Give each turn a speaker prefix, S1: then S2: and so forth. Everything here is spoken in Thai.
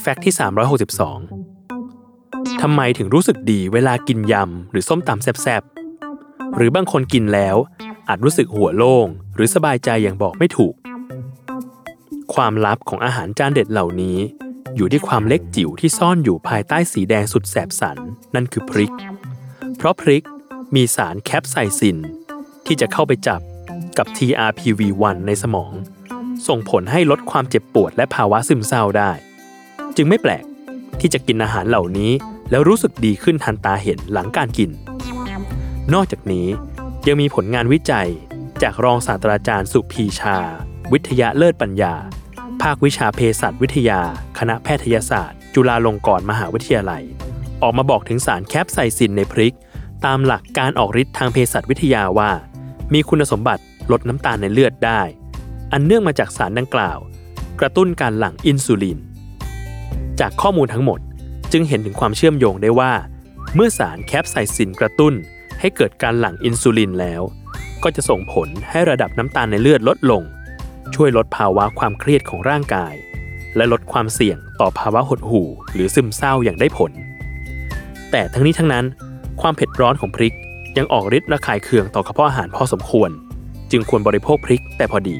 S1: fact ที่ 362 ทำไมถึงรู้สึกดีเวลากินยำหรือส้มตำแซ่บๆ หรือบางคนกินแล้ว อาจรู้สึกหัวโล่ง หรือสบายใจอย่างบอกไม่ถูก ความลับของอาหารจานเด็ดเหล่านี้ อยู่ที่ความเล็กจิ๋วที่ซ่อนอยู่ภายใต้สีแดงสุดแสบสัน นั่นคือพริก เพราะพริกมีสารแคปไซซิน ที่จะเข้าไปจับกับ TRPV1 ในสมอง ส่งผลให้ลดความเจ็บปวดและภาวะซึมเศร้าได้ จึงไม่แปลกที่จะกินอาหารเหล่านี้ แล้วรู้สึกดีขึ้นทันตาเห็นหลังการกิน นอกจากนี้ยังมีผลงานวิจัยจากรองศาสตราจารย์สุพีชา วิทยาเลิศปัญญา ภาควิชาเภสัชวิทยา คณะแพทยศาสตร์ จุฬาลงกรณ์มหาวิทยาลัย ออกมาบอกถึงสารแคปไซซินในพริก ตามหลักการออกฤทธิ์ทางเภสัชวิทยาว่า มีคุณสมบัติลดน้ำตาลในเลือดได้ อันเนื่องมาจากสารดังกล่าว กระตุ้นการหลั่งอินซูลิน จากข้อมูลทั้งหมดจึงเห็นถึงความเชื่อมโยงได้ว่า เมื่อสารแคปไซซินกระตุ้น ให้เกิดการหลั่งอินซูลินแล้ว ก็จะส่งผลให้ระดับน้ำตาลในเลือดลดลง ช่วยลดภาวะความเครียดของร่างกาย และลดความเสี่ยงต่อภาวะหดหู่ หรือซึมเศร้าอย่างได้ผล แต่ทั้งนี้ทั้งนั้น ความเผ็ดร้อนของพริกยังออกฤทธิ์ระคายเคืองต่อกระเพาะอาหารพอสมควร จึงควรบริโภคพริกแต่พอดี